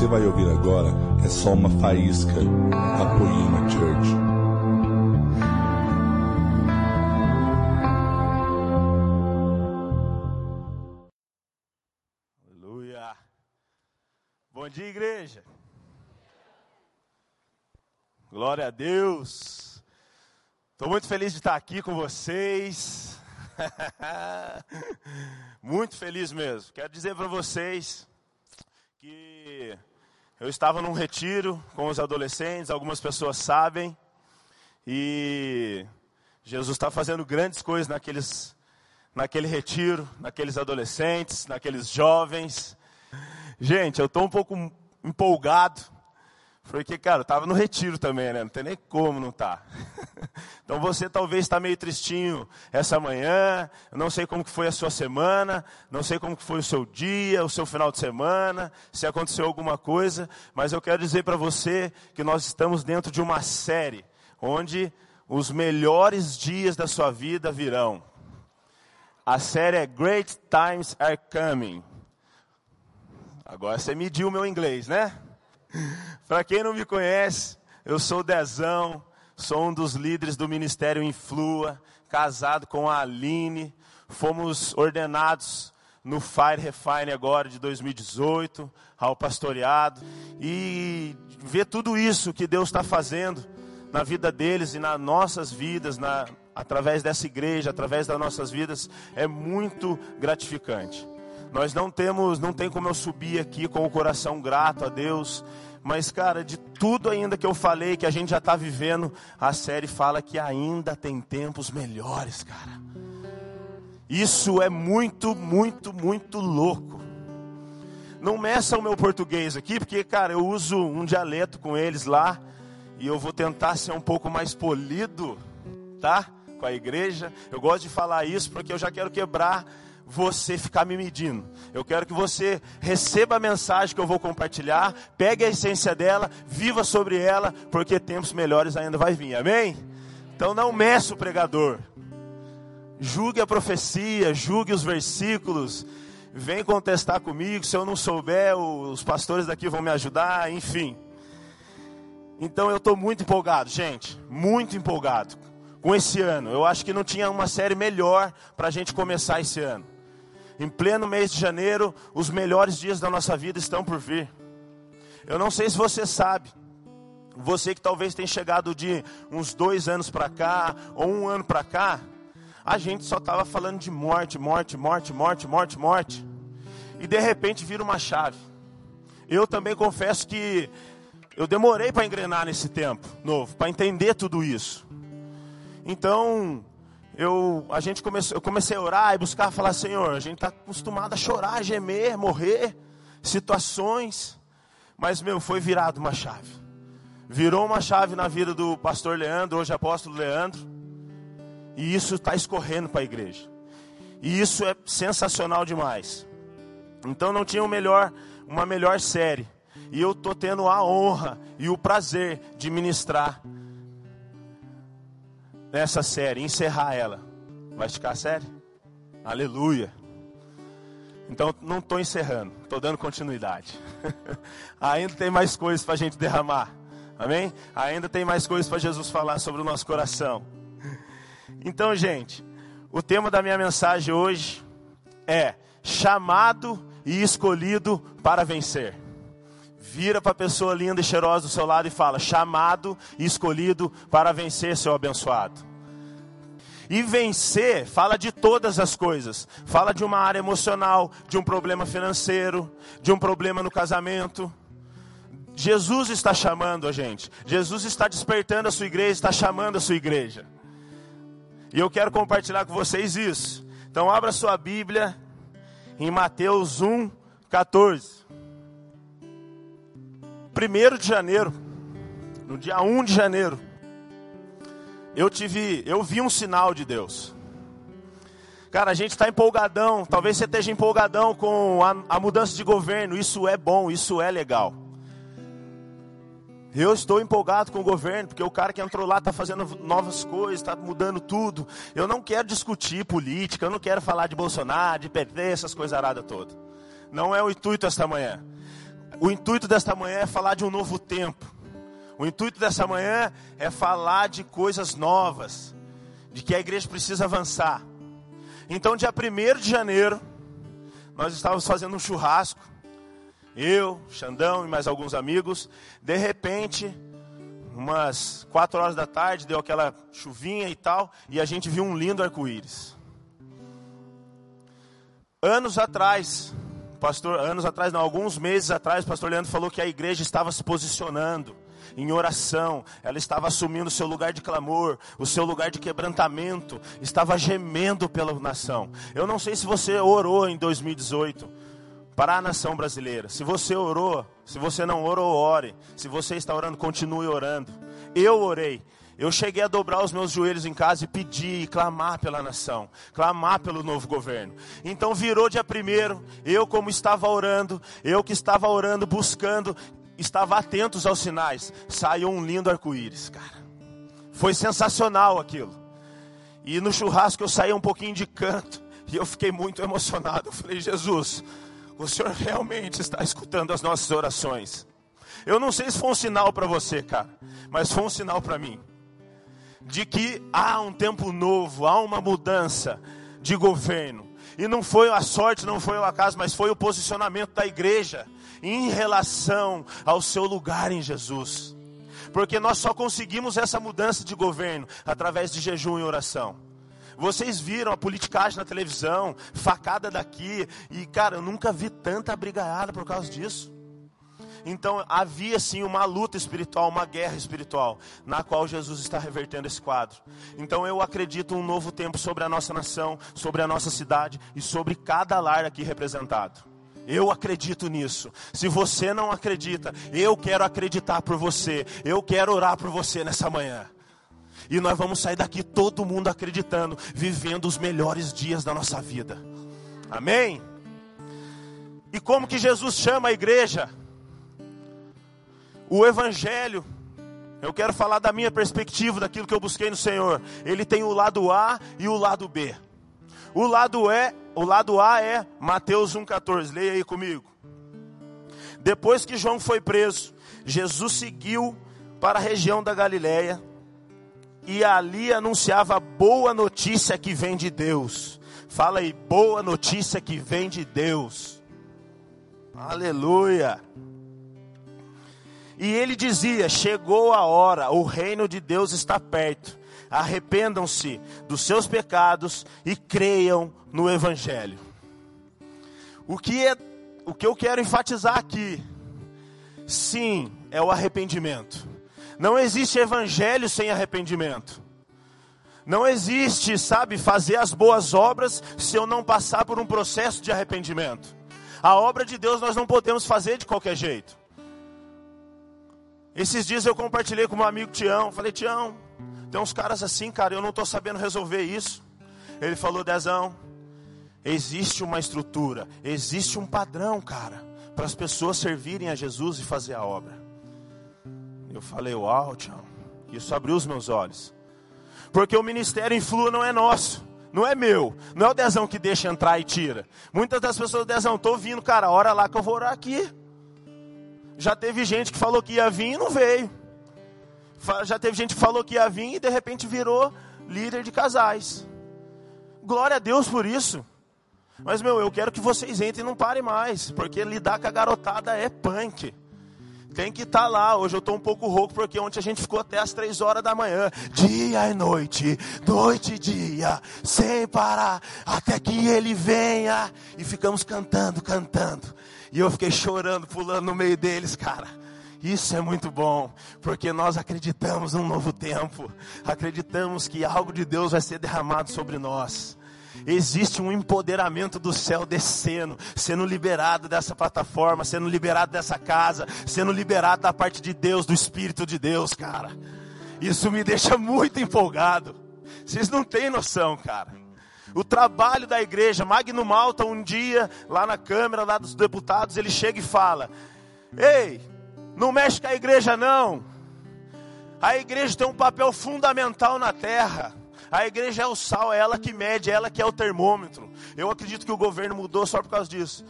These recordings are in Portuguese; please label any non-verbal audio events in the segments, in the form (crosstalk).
você vai ouvir agora é só uma faísca da Poema Church. Aleluia. Bom dia, igreja. Glória a Deus. Estou muito feliz de estar aqui com vocês. (laughs) muito feliz mesmo. Quero dizer para vocês que eu estava num retiro com os adolescentes, algumas pessoas sabem, e Jesus está fazendo grandes coisas naqueles, naquele retiro, naqueles adolescentes, naqueles jovens. Gente, eu estou um pouco empolgado porque, cara, eu estava no retiro também, né? Não tem nem como não. Tá. (laughs) Então você talvez está meio tristinho essa manhã, eu não sei como que foi a sua semana, não sei como que foi o seu dia, o seu final de semana, se aconteceu alguma coisa, mas eu quero dizer para você que nós estamos dentro de uma série onde os melhores dias da sua vida virão. A série é Great Times Are Coming. Agora você mediu o meu inglês, né? Para quem não me conhece, eu sou Dezão, sou um dos líderes do Ministério Influa, casado com a Aline, fomos ordenados no Fire Refine agora de 2018, ao pastoreado, e ver tudo isso que Deus está fazendo na vida deles e nas nossas vidas, na, através dessa igreja, através das nossas vidas, é muito gratificante. Nós não temos, não tem como eu subir aqui com o coração grato a Deus, mas cara, de tudo ainda que eu falei, que a gente já está vivendo, a série fala que ainda tem tempos melhores, cara. Isso é muito, muito, muito louco. Não meça o meu português aqui, porque, cara, eu uso um dialeto com eles lá, e eu vou tentar ser um pouco mais polido, tá? Com a igreja. Eu gosto de falar isso porque eu já quero quebrar você ficar me medindo. Eu quero que você receba a mensagem que eu vou compartilhar, pegue a essência dela, viva sobre ela, porque tempos melhores ainda vai vir. Amém? Então não meça o pregador. Julgue a profecia, julgue os versículos. Vem contestar comigo, se eu não souber, os pastores daqui vão me ajudar, enfim. Então eu estou muito empolgado, gente, muito empolgado com esse ano. Eu acho que não tinha uma série melhor para a gente começar esse ano. Em pleno mês de janeiro, os melhores dias da nossa vida estão por vir. Eu não sei se você sabe, você que talvez tenha chegado de uns dois anos para cá, ou um ano para cá, a gente só estava falando de morte, morte, morte, morte, morte, morte. E de repente vira uma chave. Eu também confesso que eu demorei para engrenar nesse tempo novo, para entender tudo isso. Então, eu, a gente comecei, eu comecei a orar e buscar falar, Senhor, a gente está acostumado a chorar, gemer, morrer, situações, mas meu, foi virado uma chave. Virou uma chave na vida do pastor Leandro, hoje apóstolo Leandro, e isso está escorrendo para a igreja. E isso é sensacional demais. Então não tinha um melhor, uma melhor série. E eu estou tendo a honra e o prazer de ministrar nessa série, encerrar ela. Vai ficar série? Aleluia. Então não estou encerrando, estou dando continuidade. (laughs) Ainda tem mais coisas para a gente derramar. Amém? Ainda tem mais coisas para Jesus falar sobre o nosso coração. Então, gente, o tema da minha mensagem hoje é chamado e escolhido para vencer. Vira para a pessoa linda e cheirosa do seu lado e fala: chamado e escolhido para vencer, seu abençoado. E vencer fala de todas as coisas. Fala de uma área emocional, de um problema financeiro, de um problema no casamento. Jesus está chamando a gente. Jesus está despertando a sua igreja, está chamando a sua igreja. E eu quero compartilhar com vocês isso. Então abra sua Bíblia em Mateus 1, 14. 1 de janeiro, no dia 1 de janeiro, eu tive, eu vi um sinal de Deus. Cara, a gente está empolgadão, talvez você esteja empolgadão com a, a mudança de governo, isso é bom, isso é legal. Eu estou empolgado com o governo, porque o cara que entrou lá está fazendo novas coisas, está mudando tudo. Eu não quero discutir política, eu não quero falar de Bolsonaro, de PT, essas coisas aradas todas. Não é o intuito esta manhã. O intuito desta manhã é falar de um novo tempo. O intuito dessa manhã é falar de coisas novas, de que a igreja precisa avançar. Então, dia 1 de janeiro, nós estávamos fazendo um churrasco, eu, Xandão e mais alguns amigos. De repente, umas 4 horas da tarde, deu aquela chuvinha e tal, e a gente viu um lindo arco-íris. Anos atrás, pastor, anos atrás, não, alguns meses atrás, o pastor Leandro falou que a igreja estava se posicionando em oração, ela estava assumindo o seu lugar de clamor, o seu lugar de quebrantamento, estava gemendo pela nação. Eu não sei se você orou em 2018 para a nação brasileira. Se você orou, se você não orou, ore. Se você está orando, continue orando. Eu orei. Eu cheguei a dobrar os meus joelhos em casa e pedir e clamar pela nação, clamar pelo novo governo. Então virou dia primeiro, eu como estava orando, eu que estava orando, buscando, estava atentos aos sinais. Saiu um lindo arco-íris, cara. Foi sensacional aquilo. E no churrasco eu saí um pouquinho de canto e eu fiquei muito emocionado. Eu falei, Jesus, o Senhor realmente está escutando as nossas orações. Eu não sei se foi um sinal para você, cara, mas foi um sinal para mim. De que há um tempo novo, há uma mudança de governo. E não foi a sorte, não foi o acaso, mas foi o posicionamento da igreja em relação ao seu lugar em Jesus. Porque nós só conseguimos essa mudança de governo através de jejum e oração. Vocês viram a politicagem na televisão, facada daqui, e cara, eu nunca vi tanta brigaiada por causa disso. Então havia sim uma luta espiritual, uma guerra espiritual, na qual Jesus está revertendo esse quadro. Então eu acredito um novo tempo sobre a nossa nação, sobre a nossa cidade e sobre cada lar aqui representado. Eu acredito nisso. Se você não acredita, eu quero acreditar por você. Eu quero orar por você nessa manhã. E nós vamos sair daqui todo mundo acreditando, vivendo os melhores dias da nossa vida. Amém? E como que Jesus chama a igreja? O evangelho eu quero falar da minha perspectiva, daquilo que eu busquei no Senhor. Ele tem o lado A e o lado B. O lado é, o lado A é Mateus 1:14. Leia aí comigo. Depois que João foi preso, Jesus seguiu para a região da Galiléia e ali anunciava a boa notícia que vem de Deus. Fala aí, boa notícia que vem de Deus. Aleluia. E ele dizia: Chegou a hora, o reino de Deus está perto arrependam-se dos seus pecados e creiam no Evangelho. O que, é, o que eu quero enfatizar aqui, sim, é o arrependimento. Não existe Evangelho sem arrependimento. Não existe, sabe, fazer as boas obras se eu não passar por um processo de arrependimento. A obra de Deus nós não podemos fazer de qualquer jeito. Esses dias eu compartilhei com meu amigo Tião. Falei, Tião, tem uns caras assim, cara, eu não estou sabendo resolver isso. Ele falou, Dezão, existe uma estrutura, existe um padrão, cara, para as pessoas servirem a Jesus e fazer a obra. Eu falei, uau, tchau. Isso abriu os meus olhos. Porque o ministério influa não é nosso, não é meu, não é o Dezão que deixa entrar e tira. Muitas das pessoas, Dezão, estou vindo, cara, hora lá que eu vou orar aqui. Já teve gente que falou que ia vir e não veio. Já teve gente que falou que ia vir e de repente virou líder de casais. Glória a Deus por isso. Mas, meu, eu quero que vocês entrem e não parem mais, porque lidar com a garotada é punk. Tem que estar tá lá. Hoje eu estou um pouco rouco, porque ontem a gente ficou até as três horas da manhã. Dia e noite, noite e dia, sem parar, até que ele venha. E ficamos cantando, cantando. E eu fiquei chorando, pulando no meio deles, cara. Isso é muito bom, porque nós acreditamos num novo tempo, acreditamos que algo de Deus vai ser derramado sobre nós. Existe um empoderamento do céu descendo, sendo liberado dessa plataforma, sendo liberado dessa casa, sendo liberado da parte de Deus, do Espírito de Deus, cara. Isso me deixa muito empolgado. Vocês não têm noção, cara. O trabalho da igreja, Magno Malta, um dia, lá na Câmara, lá dos deputados, ele chega e fala: Ei, não mexe com a igreja, não. A igreja tem um papel fundamental na terra. A igreja é o sal, é ela que mede, é ela que é o termômetro. Eu acredito que o governo mudou só por causa disso.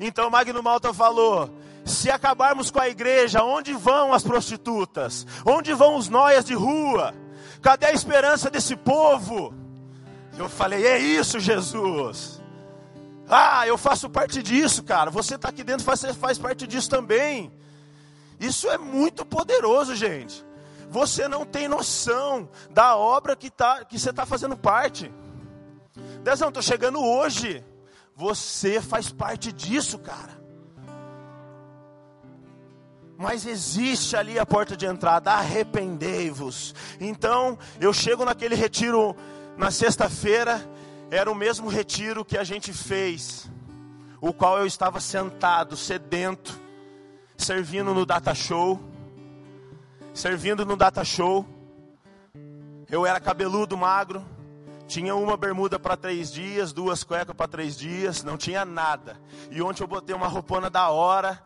Então Magno Malta falou: Se acabarmos com a igreja, onde vão as prostitutas? Onde vão os noias de rua? Cadê a esperança desse povo? Eu falei: É isso, Jesus. Ah, eu faço parte disso, cara. Você está aqui dentro, você faz parte disso também. Isso é muito poderoso, gente. Você não tem noção da obra que, tá, que você está fazendo parte. Dezão, estou chegando hoje. Você faz parte disso, cara. Mas existe ali a porta de entrada, arrependei-vos. Então, eu chego naquele retiro na sexta-feira, era o mesmo retiro que a gente fez, o qual eu estava sentado, sedento, servindo no data show, servindo no data show. Eu era cabeludo, magro, tinha uma bermuda para três dias, duas cuecas para três dias, não tinha nada. E ontem eu botei uma roupona da hora,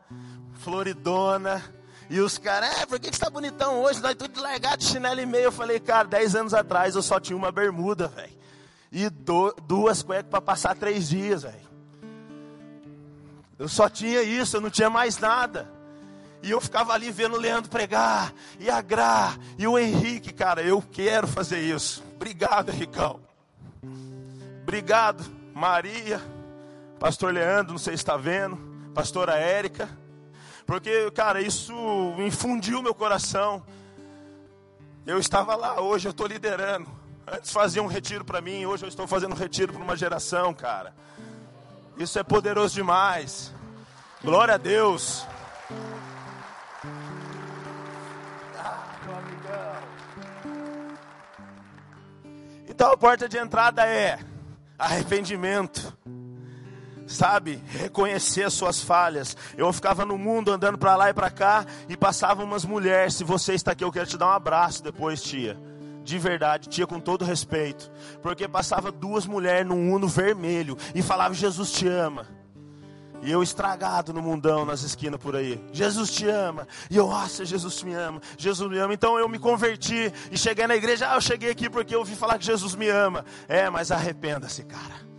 floridona. E os caras, é, por que, que você tá bonitão hoje? Nós tudo largado de chinelo e meio. Eu falei, cara, dez anos atrás eu só tinha uma bermuda, velho. E do, duas cuecas para passar três dias, velho. Eu só tinha isso, eu não tinha mais nada. E eu ficava ali vendo o Leandro pregar, e a Gra, e o Henrique, cara, eu quero fazer isso. Obrigado, Henricão. Obrigado, Maria, Pastor Leandro, não sei se está vendo, Pastora Érica. Porque, cara, isso infundiu meu coração. Eu estava lá, hoje eu estou liderando. Antes fazia um retiro para mim, hoje eu estou fazendo um retiro para uma geração, cara. Isso é poderoso demais. Glória a Deus. Então a porta de entrada é arrependimento. Sabe, reconhecer as suas falhas. Eu ficava no mundo andando para lá e para cá e passavam umas mulheres. Se você está aqui, eu quero te dar um abraço depois, tia. De verdade, tia, com todo respeito. Porque passava duas mulheres num uno vermelho e falava: Jesus te ama. E eu estragado no mundão, nas esquinas por aí. Jesus te ama. E eu, nossa, Jesus me ama. Jesus me ama. Então eu me converti e cheguei na igreja. Ah, eu cheguei aqui porque eu ouvi falar que Jesus me ama. É, mas arrependa-se, cara.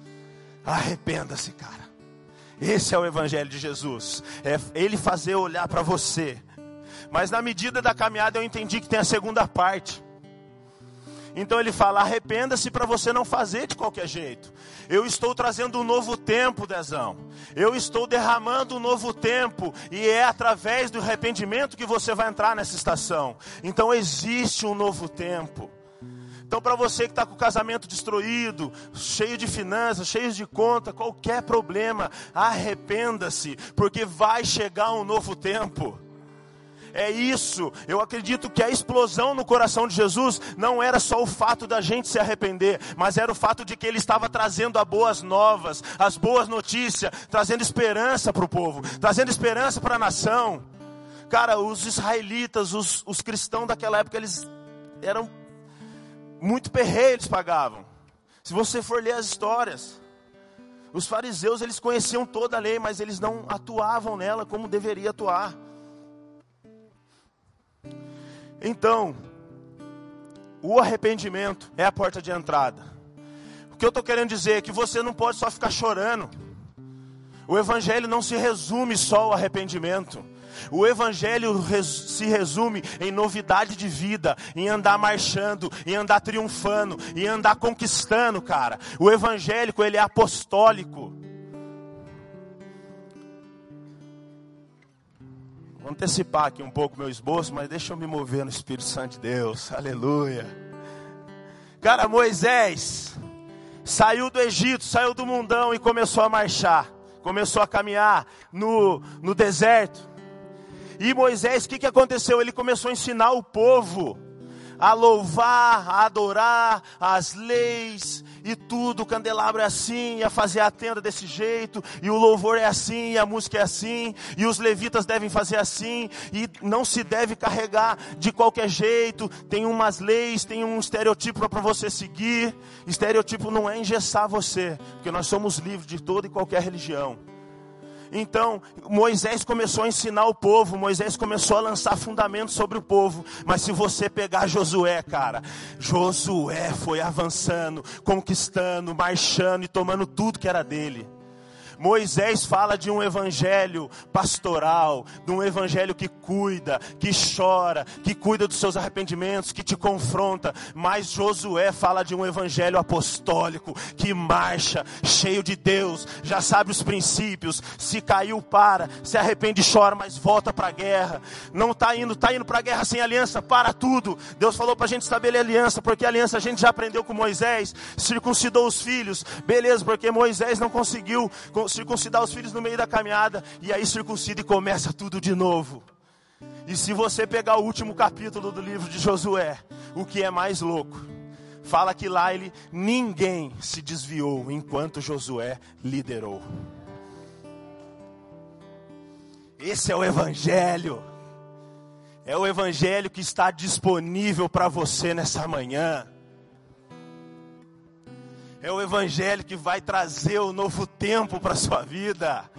Arrependa-se, cara. Esse é o evangelho de Jesus. É ele fazer olhar para você. Mas na medida da caminhada eu entendi que tem a segunda parte. Então ele fala: arrependa-se para você não fazer de qualquer jeito. Eu estou trazendo um novo tempo, Dezão. Eu estou derramando um novo tempo. E é através do arrependimento que você vai entrar nessa estação. Então existe um novo tempo. Então, para você que está com o casamento destruído, cheio de finanças, cheio de conta, qualquer problema, arrependa-se, porque vai chegar um novo tempo é isso. Eu acredito que a explosão no coração de Jesus não era só o fato da gente se arrepender, mas era o fato de que ele estava trazendo as boas novas, as boas notícias, trazendo esperança para o povo, trazendo esperança para a nação. Cara, os israelitas, os, os cristãos daquela época, eles eram muito perreiros, eles pagavam. Se você for ler as histórias, os fariseus eles conheciam toda a lei, mas eles não atuavam nela como deveria atuar. Então, o arrependimento é a porta de entrada. O que eu estou querendo dizer é que você não pode só ficar chorando. O Evangelho não se resume só ao arrependimento. O Evangelho se resume em novidade de vida, em andar marchando, em andar triunfando, em andar conquistando, cara. O evangélico, ele é apostólico. Vou antecipar aqui um pouco meu esboço, mas deixa eu me mover no Espírito Santo de Deus. Aleluia. Cara, Moisés saiu do Egito, saiu do mundão e começou a marchar. Começou a caminhar no, no deserto. E Moisés, o que, que aconteceu? Ele começou a ensinar o povo a louvar, a adorar as leis, e tudo, o candelabro é assim, a fazer a tenda desse jeito, e o louvor é assim, e a música é assim, e os levitas devem fazer assim, e não se deve carregar de qualquer jeito, tem umas leis, tem um estereotipo para você seguir. Estereotipo não é engessar você, porque nós somos livres de toda e qualquer religião. Então, Moisés começou a ensinar o povo, Moisés começou a lançar fundamentos sobre o povo. Mas se você pegar Josué, cara, Josué foi avançando, conquistando, marchando e tomando tudo que era dele. Moisés fala de um evangelho pastoral, de um evangelho que cuida, que chora, que cuida dos seus arrependimentos, que te confronta. Mas Josué fala de um evangelho apostólico, que marcha, cheio de Deus, já sabe os princípios. Se caiu, para, se arrepende, chora, mas volta para a guerra. Não está indo, está indo para a guerra sem aliança, para tudo. Deus falou para a gente estabelecer aliança, porque aliança a gente já aprendeu com Moisés, circuncidou os filhos, beleza, porque Moisés não conseguiu circuncidar os filhos no meio da caminhada, e aí circuncida e começa tudo de novo. E se você pegar o último capítulo do livro de Josué, o que é mais louco, fala que lá ele ninguém se desviou enquanto Josué liderou. Esse é o evangelho. É o evangelho que está disponível para você nessa manhã. É o evangelho que vai trazer o novo tempo para sua vida.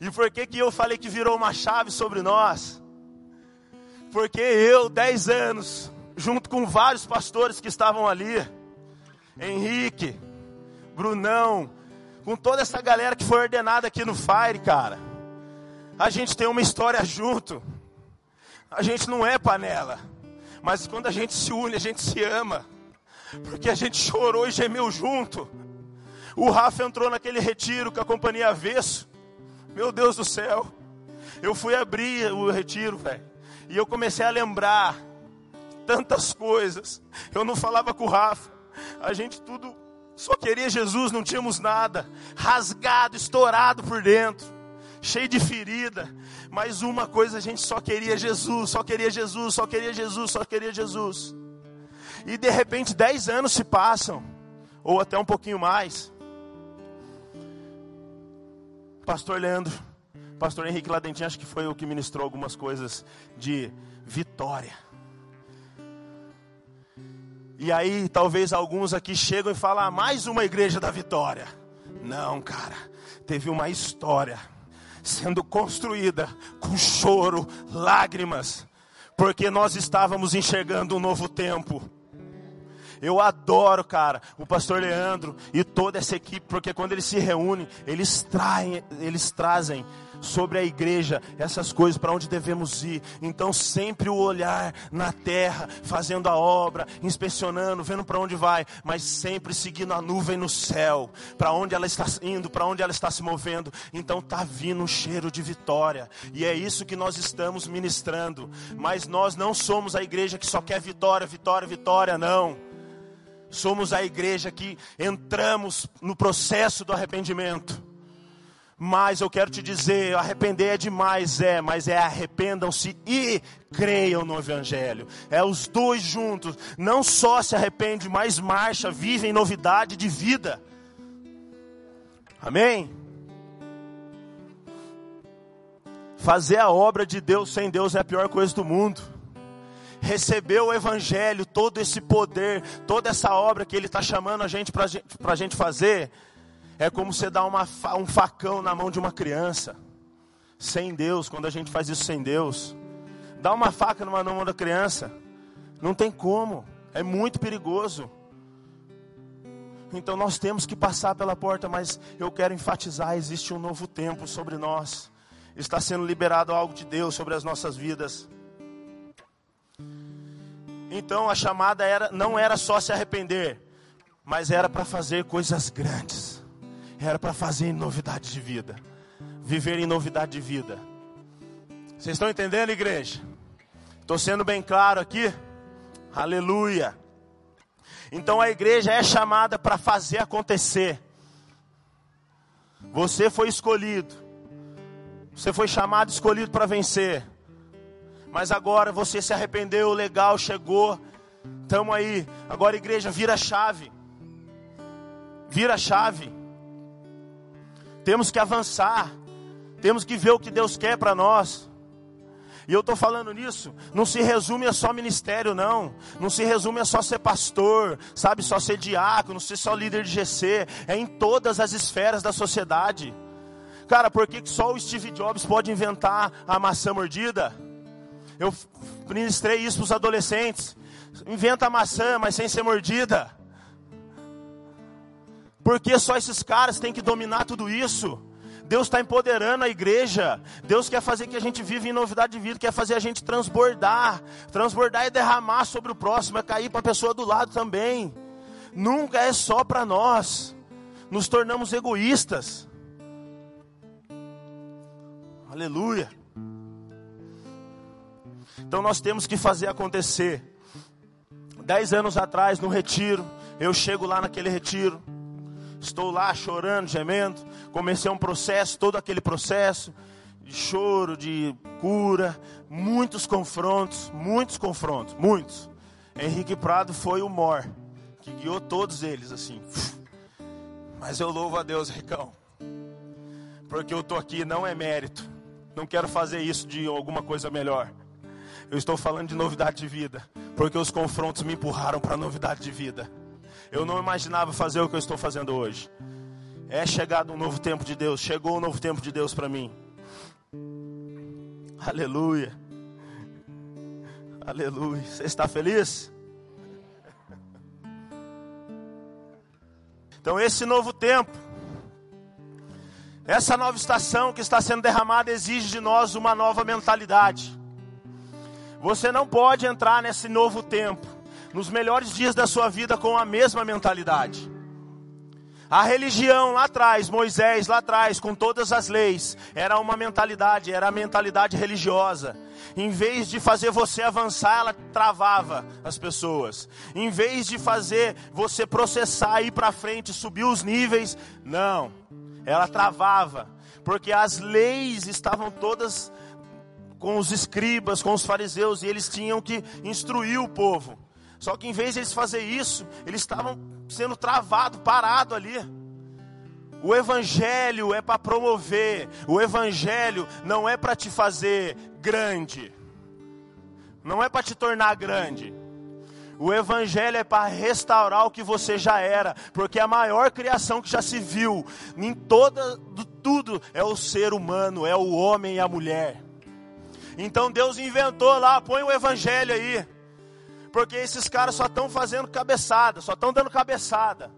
E por que que eu falei que virou uma chave sobre nós? Porque eu, dez anos, junto com vários pastores que estavam ali, Henrique, Brunão, com toda essa galera que foi ordenada aqui no Fire, cara. A gente tem uma história junto. A gente não é panela. Mas quando a gente se une, a gente se ama. Porque a gente chorou e gemeu junto. O Rafa entrou naquele retiro com a companhia Avesso. Meu Deus do céu. Eu fui abrir o retiro, velho. E eu comecei a lembrar tantas coisas. Eu não falava com o Rafa. A gente tudo só queria Jesus, não tínhamos nada. Rasgado, estourado por dentro cheio de ferida, mas uma coisa a gente só queria Jesus, só queria Jesus, só queria Jesus, só queria Jesus. E de repente dez anos se passam, ou até um pouquinho mais. Pastor Leandro, Pastor Henrique Ladentinho, acho que foi o que ministrou algumas coisas de vitória. E aí, talvez alguns aqui chegam e falam: ah, mais uma igreja da vitória. Não, cara, teve uma história sendo construída com choro, lágrimas, porque nós estávamos enxergando um novo tempo. Eu adoro, cara, o pastor Leandro e toda essa equipe, porque quando eles se reúnem, eles traem, eles trazem sobre a igreja essas coisas para onde devemos ir. Então, sempre o olhar na terra, fazendo a obra, inspecionando, vendo para onde vai, mas sempre seguindo a nuvem no céu, para onde ela está indo, para onde ela está se movendo. Então, tá vindo um cheiro de vitória, e é isso que nós estamos ministrando. Mas nós não somos a igreja que só quer vitória, vitória, vitória, não. Somos a igreja que entramos no processo do arrependimento. Mas eu quero te dizer, arrepender é demais, é, mas é arrependam-se e creiam no Evangelho. É os dois juntos. Não só se arrepende, mas marcha, vive em novidade de vida. Amém? Fazer a obra de Deus sem Deus é a pior coisa do mundo recebeu o Evangelho, todo esse poder, toda essa obra que Ele está chamando a gente para a gente fazer, é como você dar uma, um facão na mão de uma criança. Sem Deus, quando a gente faz isso sem Deus, dá uma faca numa mão da criança, não tem como, é muito perigoso. Então nós temos que passar pela porta, mas eu quero enfatizar: existe um novo tempo sobre nós, está sendo liberado algo de Deus sobre as nossas vidas. Então a chamada era, não era só se arrepender, mas era para fazer coisas grandes. Era para fazer novidade de vida. Viver em novidade de vida. Vocês estão entendendo, igreja? Estou sendo bem claro aqui? Aleluia. Então a igreja é chamada para fazer acontecer. Você foi escolhido. Você foi chamado, escolhido para vencer. Mas agora você se arrependeu, legal, chegou. Estamos aí. Agora, igreja, vira chave. Vira chave. Temos que avançar. Temos que ver o que Deus quer para nós. E eu estou falando nisso, não se resume a só ministério, não. Não se resume a só ser pastor, sabe, só ser diácono, ser só líder de GC. É em todas as esferas da sociedade. Cara, por que só o Steve Jobs pode inventar a maçã mordida? Eu ministrei isso para os adolescentes. Inventa maçã, mas sem ser mordida. Porque só esses caras têm que dominar tudo isso. Deus está empoderando a igreja. Deus quer fazer que a gente viva em novidade de vida, quer fazer a gente transbordar. Transbordar é derramar sobre o próximo, é cair para a pessoa do lado também. Nunca é só para nós. Nos tornamos egoístas. Aleluia. Então nós temos que fazer acontecer. Dez anos atrás, no retiro, eu chego lá naquele retiro. Estou lá chorando, gemendo. Comecei um processo, todo aquele processo de choro, de cura, muitos confrontos, muitos confrontos, muitos. Henrique Prado foi o mor que guiou todos eles assim. Mas eu louvo a Deus, Ricão. Porque eu tô aqui não é mérito. Não quero fazer isso de alguma coisa melhor. Eu estou falando de novidade de vida, porque os confrontos me empurraram para novidade de vida. Eu não imaginava fazer o que eu estou fazendo hoje. É chegado um novo tempo de Deus. Chegou um novo tempo de Deus para mim. Aleluia. Aleluia. Você está feliz? Então, esse novo tempo, essa nova estação que está sendo derramada, exige de nós uma nova mentalidade. Você não pode entrar nesse novo tempo nos melhores dias da sua vida com a mesma mentalidade. A religião lá atrás, Moisés lá atrás, com todas as leis, era uma mentalidade, era a mentalidade religiosa. Em vez de fazer você avançar, ela travava as pessoas. Em vez de fazer você processar, ir para frente, subir os níveis, não, ela travava, porque as leis estavam todas com os escribas, com os fariseus, e eles tinham que instruir o povo. Só que em vez de eles fazer isso, eles estavam sendo travados, parados ali. O evangelho é para promover, o evangelho não é para te fazer grande. Não é para te tornar grande. O evangelho é para restaurar o que você já era, porque a maior criação que já se viu em toda tudo é o ser humano, é o homem e a mulher. Então Deus inventou lá, põe o evangelho aí. Porque esses caras só estão fazendo cabeçada, só estão dando cabeçada.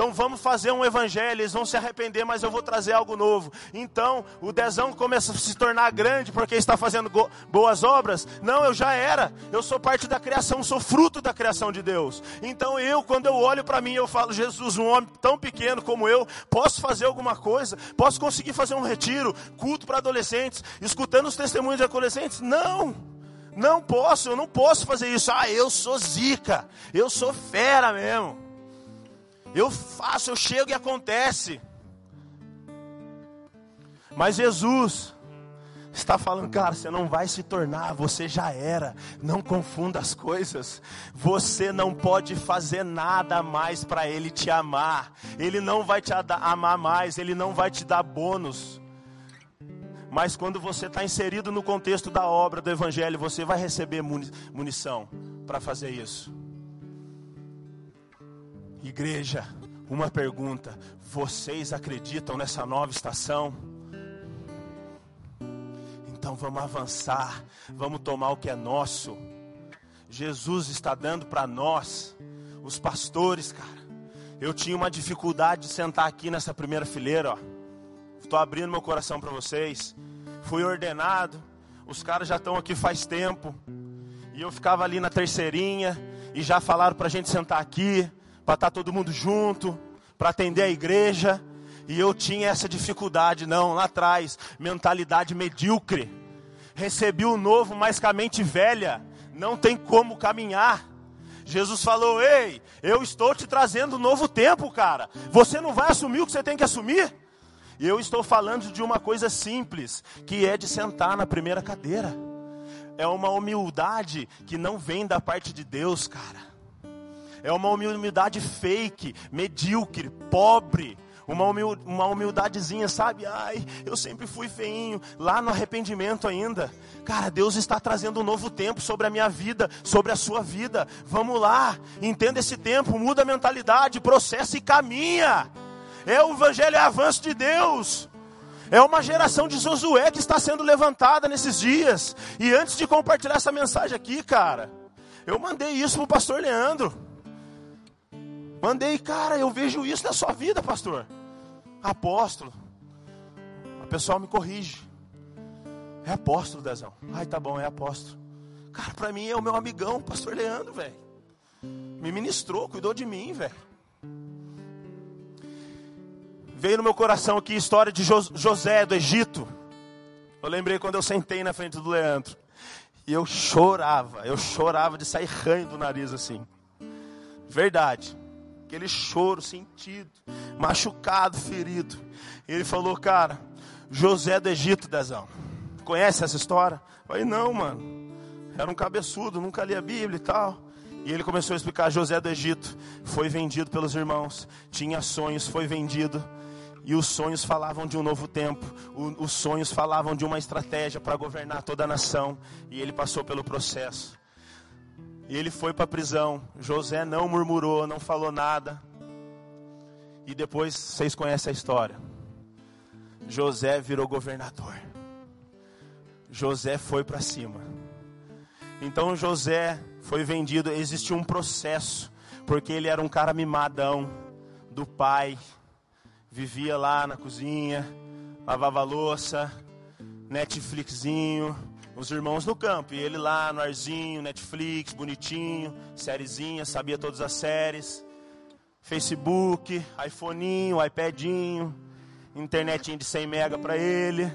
Então vamos fazer um evangelho, eles vão se arrepender, mas eu vou trazer algo novo. Então o dezão começa a se tornar grande porque está fazendo boas obras. Não, eu já era. Eu sou parte da criação, sou fruto da criação de Deus. Então eu, quando eu olho para mim, eu falo, Jesus, um homem tão pequeno como eu, posso fazer alguma coisa? Posso conseguir fazer um retiro, culto para adolescentes, escutando os testemunhos de adolescentes? Não. Não posso, eu não posso fazer isso. Ah, eu sou zica, eu sou fera mesmo. Eu faço, eu chego e acontece. Mas Jesus está falando, cara, você não vai se tornar, você já era. Não confunda as coisas. Você não pode fazer nada mais para Ele te amar. Ele não vai te amar mais, Ele não vai te dar bônus. Mas quando você está inserido no contexto da obra do Evangelho, você vai receber munição para fazer isso. Igreja, uma pergunta: vocês acreditam nessa nova estação? Então vamos avançar, vamos tomar o que é nosso. Jesus está dando para nós, os pastores, cara. Eu tinha uma dificuldade de sentar aqui nessa primeira fileira, ó. Estou abrindo meu coração para vocês. Fui ordenado, os caras já estão aqui faz tempo. E eu ficava ali na terceirinha e já falaram para a gente sentar aqui para estar tá todo mundo junto, para atender a igreja. E eu tinha essa dificuldade, não, lá atrás, mentalidade medíocre. Recebi o novo, mas com a mente velha, não tem como caminhar. Jesus falou: Ei, eu estou te trazendo um novo tempo, cara. Você não vai assumir o que você tem que assumir? E eu estou falando de uma coisa simples, que é de sentar na primeira cadeira. É uma humildade que não vem da parte de Deus, cara é uma humildade fake, medíocre, pobre. Uma, uma humildadezinha, sabe? Ai, eu sempre fui feinho, lá no arrependimento ainda. Cara, Deus está trazendo um novo tempo sobre a minha vida, sobre a sua vida. Vamos lá, entenda esse tempo, muda a mentalidade, processa e caminha. É o evangelho, é avanço de Deus. É uma geração de Josué que está sendo levantada nesses dias. E antes de compartilhar essa mensagem aqui, cara, eu mandei isso para o pastor Leandro. Mandei, cara, eu vejo isso na sua vida, pastor. Apóstolo. O pessoal me corrige. É apóstolo, Dezão. Ai, tá bom, é apóstolo. Cara, pra mim é o meu amigão, pastor Leandro, velho. Me ministrou, cuidou de mim, velho. Veio no meu coração aqui a história de José do Egito. Eu lembrei quando eu sentei na frente do Leandro. E eu chorava, eu chorava de sair ranho do nariz assim. Verdade. Aquele choro sentido, machucado, ferido. E ele falou, cara, José do Egito, Dezão. Conhece essa história? Eu falei, não, mano. Era um cabeçudo, nunca li a Bíblia e tal. E ele começou a explicar: José do Egito foi vendido pelos irmãos, tinha sonhos, foi vendido. E os sonhos falavam de um novo tempo, os sonhos falavam de uma estratégia para governar toda a nação. E ele passou pelo processo. E ele foi para a prisão. José não murmurou, não falou nada. E depois vocês conhecem a história. José virou governador. José foi para cima. Então José foi vendido, existiu um processo, porque ele era um cara mimadão do pai, vivia lá na cozinha, lavava louça, Netflixinho, os irmãos no campo, e ele lá no arzinho, Netflix, bonitinho, sériezinha, sabia todas as séries, Facebook, iPhonezinho, iPadinho, internetinho de 100 mega para ele,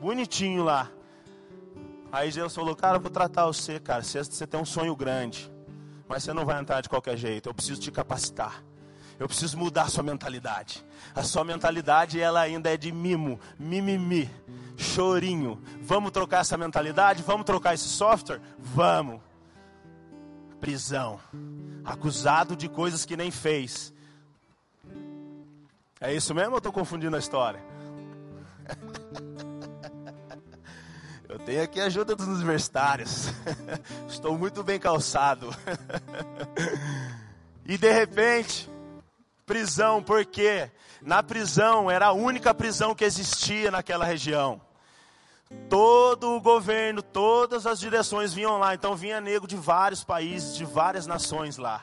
bonitinho lá. Aí Jesus falou, cara, vou tratar você, cara. Você tem um sonho grande, mas você não vai entrar de qualquer jeito. Eu preciso te capacitar. Eu preciso mudar a sua mentalidade. A sua mentalidade, ela ainda é de mimo, mimimi, chorinho. Vamos trocar essa mentalidade? Vamos trocar esse software? Vamos. Prisão. Acusado de coisas que nem fez. É isso mesmo ou estou confundindo a história? (laughs) Eu tenho aqui a ajuda dos universitários. (laughs) Estou muito bem calçado. (laughs) e de repente, prisão, porque na prisão era a única prisão que existia naquela região. Todo o governo, todas as direções vinham lá, então vinha nego de vários países, de várias nações lá.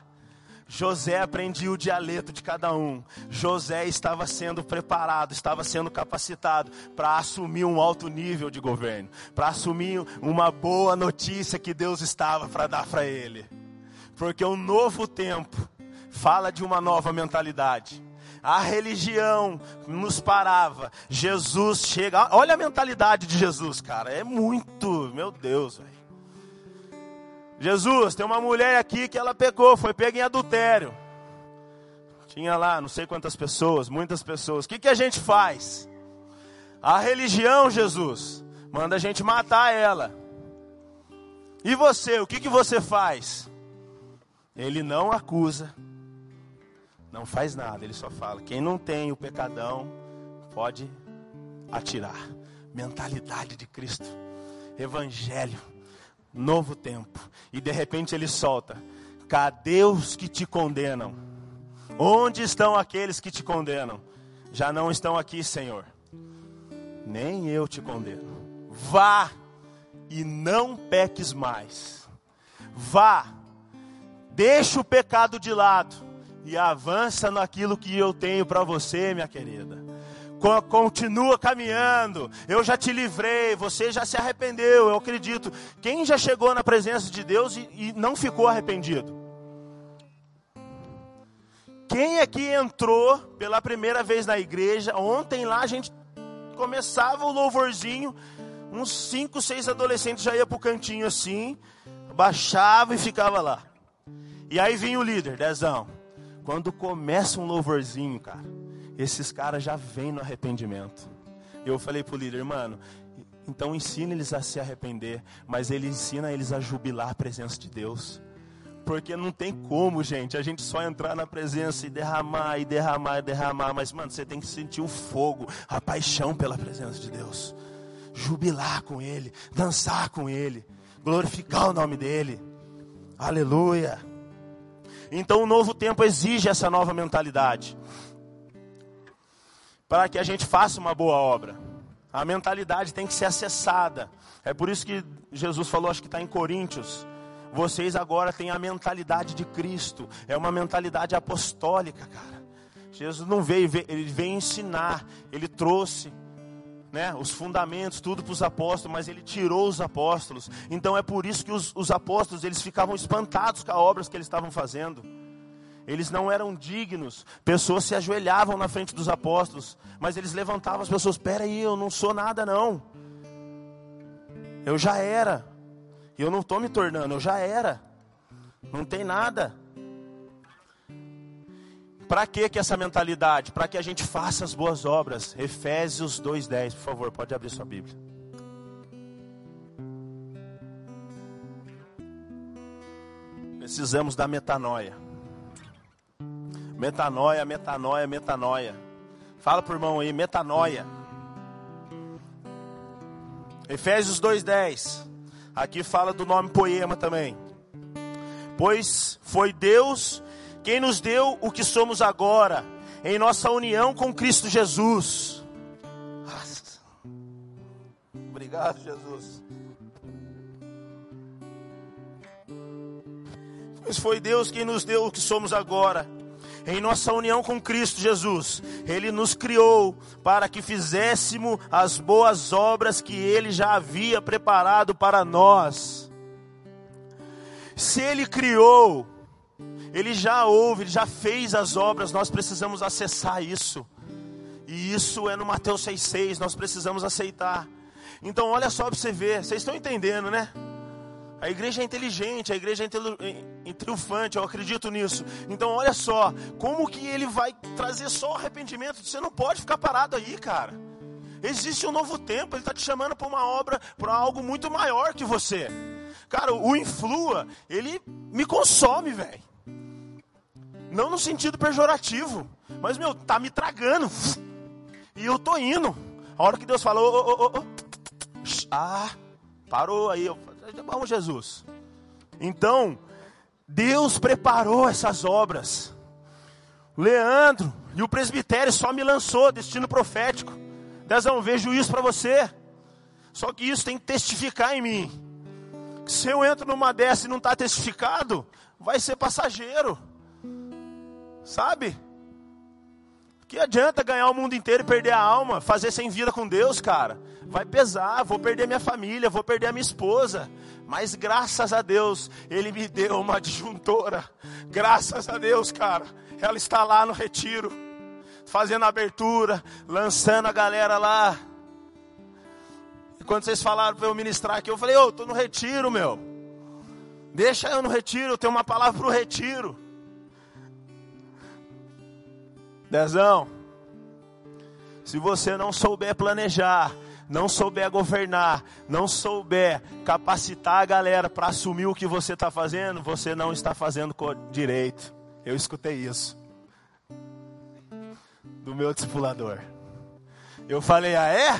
José aprendia o dialeto de cada um. José estava sendo preparado, estava sendo capacitado para assumir um alto nível de governo, para assumir uma boa notícia que Deus estava para dar para ele. Porque o novo tempo fala de uma nova mentalidade. A religião nos parava. Jesus chega. Olha a mentalidade de Jesus, cara. É muito, meu Deus, velho. Jesus, tem uma mulher aqui que ela pegou, foi pega em adultério. Tinha lá não sei quantas pessoas, muitas pessoas. O que, que a gente faz? A religião, Jesus, manda a gente matar ela. E você, o que, que você faz? Ele não acusa, não faz nada, ele só fala: quem não tem o pecadão pode atirar. Mentalidade de Cristo, Evangelho novo tempo. E de repente ele solta: Cadê os que te condenam? Onde estão aqueles que te condenam? Já não estão aqui, Senhor. Nem eu te condeno. Vá e não peques mais. Vá, deixa o pecado de lado e avança naquilo que eu tenho para você, minha querida continua caminhando. Eu já te livrei, você já se arrependeu. Eu acredito. Quem já chegou na presença de Deus e, e não ficou arrependido? Quem aqui entrou pela primeira vez na igreja? Ontem lá a gente começava o louvorzinho, uns cinco, seis adolescentes já ia pro cantinho assim, baixava e ficava lá. E aí vinha o líder, dezão. Quando começa um louvorzinho, cara, esses caras já vêm no arrependimento. Eu falei pro líder, mano, então ensina eles a se arrepender, mas ele ensina eles a jubilar a presença de Deus. Porque não tem como, gente, a gente só entrar na presença e derramar, e derramar, e derramar. Mas, mano, você tem que sentir o fogo, a paixão pela presença de Deus. Jubilar com Ele, dançar com Ele, glorificar o nome dEle. Aleluia. Então o novo tempo exige essa nova mentalidade para que a gente faça uma boa obra. A mentalidade tem que ser acessada. É por isso que Jesus falou, acho que está em Coríntios. vocês agora têm a mentalidade de Cristo, é uma mentalidade apostólica, cara. Jesus não veio, ele veio ensinar, ele trouxe né, os fundamentos, tudo para os apóstolos, mas ele tirou os apóstolos. Então é por isso que os, os apóstolos eles ficavam espantados com as obras que eles estavam fazendo. Eles não eram dignos. Pessoas se ajoelhavam na frente dos apóstolos, mas eles levantavam as pessoas: "Espera aí, eu não sou nada não. Eu já era. E eu não estou me tornando, eu já era. Não tem nada. Para que que essa mentalidade? Para que a gente faça as boas obras. Efésios 2:10, por favor, pode abrir sua Bíblia. Precisamos da metanoia. Metanoia, metanoia, metanoia. Fala pro irmão aí, metanoia. Efésios 2:10. Aqui fala do nome poema também. Pois foi Deus quem nos deu o que somos agora, em nossa união com Cristo Jesus. Obrigado, Jesus. Pois foi Deus quem nos deu o que somos agora, em nossa união com Cristo Jesus. Ele nos criou para que fizéssemos as boas obras que Ele já havia preparado para nós. Se Ele criou, ele já ouve, ele já fez as obras, nós precisamos acessar isso. E isso é no Mateus 6,6, nós precisamos aceitar. Então, olha só para você ver, vocês estão entendendo, né? A igreja é inteligente, a igreja é triunfante, eu acredito nisso. Então, olha só, como que ele vai trazer só arrependimento? Você não pode ficar parado aí, cara. Existe um novo tempo, ele está te chamando para uma obra, para algo muito maior que você. Cara, o influa, ele me consome, velho. Não no sentido pejorativo, mas, meu, tá me tragando. E eu tô indo. A hora que Deus falou, oh, oh, oh, ah, parou aí. Vamos, Jesus. Então, Deus preparou essas obras. Leandro e o presbitério só me lançou destino profético. Dezão, vejo isso para você. Só que isso tem que testificar em mim. Se eu entro numa dessa e não está testificado, vai ser passageiro. Sabe? Que adianta ganhar o mundo inteiro e perder a alma, fazer sem vida com Deus, cara? Vai pesar, vou perder minha família, vou perder a minha esposa. Mas graças a Deus, Ele me deu uma adjuntora. Graças a Deus, cara. Ela está lá no retiro, fazendo a abertura, lançando a galera lá. E quando vocês falaram para eu ministrar aqui, eu falei, ô, oh, estou no retiro, meu. Deixa eu no retiro, eu tenho uma palavra para o retiro. Dezão, se você não souber planejar, não souber governar, não souber capacitar a galera para assumir o que você está fazendo, você não está fazendo direito. Eu escutei isso do meu discipulador. Eu falei, ah é?